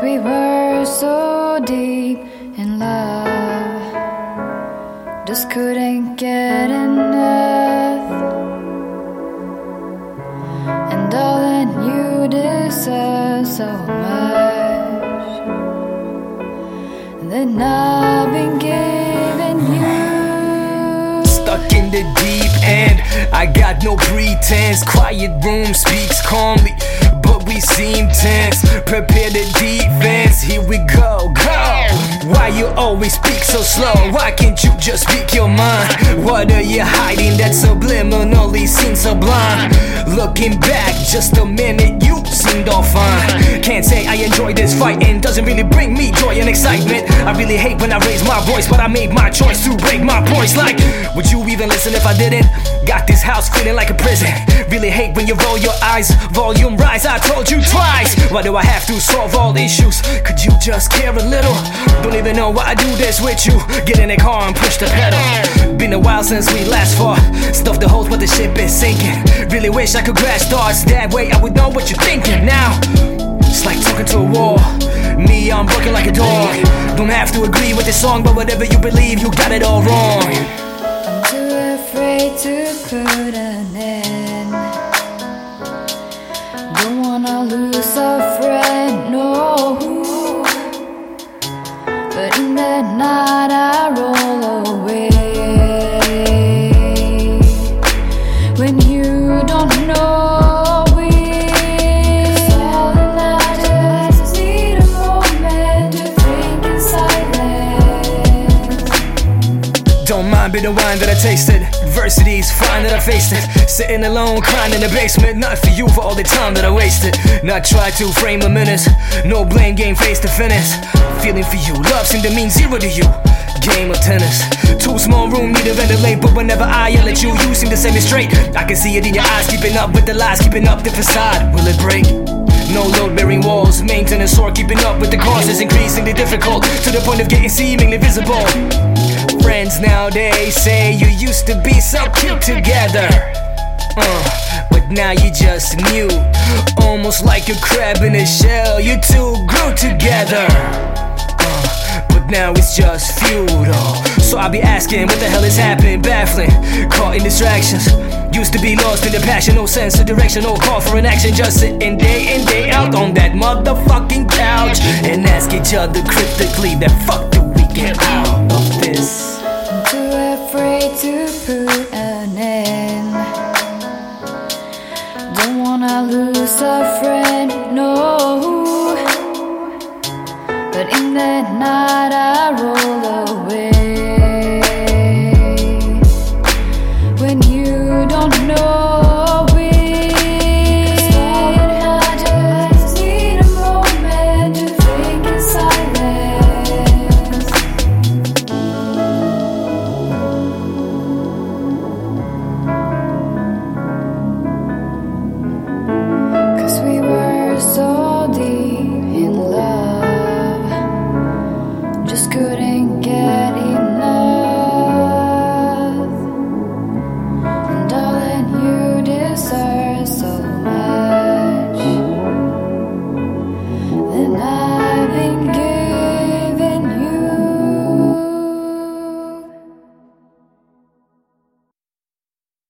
were so deep in love, just couldn't get enough. And darling, you deserve so much. Then I've been giving you. Stuck in the deep end, I got no pretense. Quiet room speaks calmly, but we seem tense. Prepare the defense, here we go, go. Why you always speak so slow? Why can't you just speak your mind? What are you hiding that subliminally seems sublime? Looking back, just a minute, you seemed all fine. Can't say I enjoy this fight and doesn't really bring me joy and excitement. I really hate when I raise my voice, but I made my choice to break my voice. Like, would you even listen if I didn't? Got this house feeling like a prison. Really hate when you roll your eyes, volume rise. I told you twice. Why do I have to solve all issues? Could you just care a little? Don't even know why I do this with you. Get in the car and push the pedal. Been a while since we last fought. Stuff the holes, but the ship is sinking. Really wish I could crash stars. That way I would know what you're thinking now. It's like talking to a wall. Me, I'm working like a dog. Don't have to agree with this song, but whatever you believe, you got it all wrong. I'm too afraid to put an end. Don't wanna lose a friend, no. But in the night Mind bitter wine that I tasted. Adversity's fine that I faced it. Sitting alone, crying in the basement. Not for you for all the time that I wasted. Not try to frame a menace. No blame game face to finish. Feeling for you, love seemed to mean zero to you. Game of tennis. Too small room, need to ventilate. But whenever I yell at you, you seem to set me straight. I can see it in your eyes, keeping up with the lies, keeping up the facade. Will it break? No load bearing walls, maintenance or keeping up with the causes increasingly difficult to the point of getting seemingly visible. Friends nowadays say you used to be so cute together. Uh, but now you just new. Almost like a crab in a shell, you two grew together. Uh, but now it's just futile. So I'll be asking what the hell is happening, baffling, caught in distractions. Used to be lost in the passion, no sense of direction, no call for an action. Just sitting day in, day out on that motherfucking couch and ask each other cryptically, that fuck do we get out Lose a friend? No. But in that night I roll away.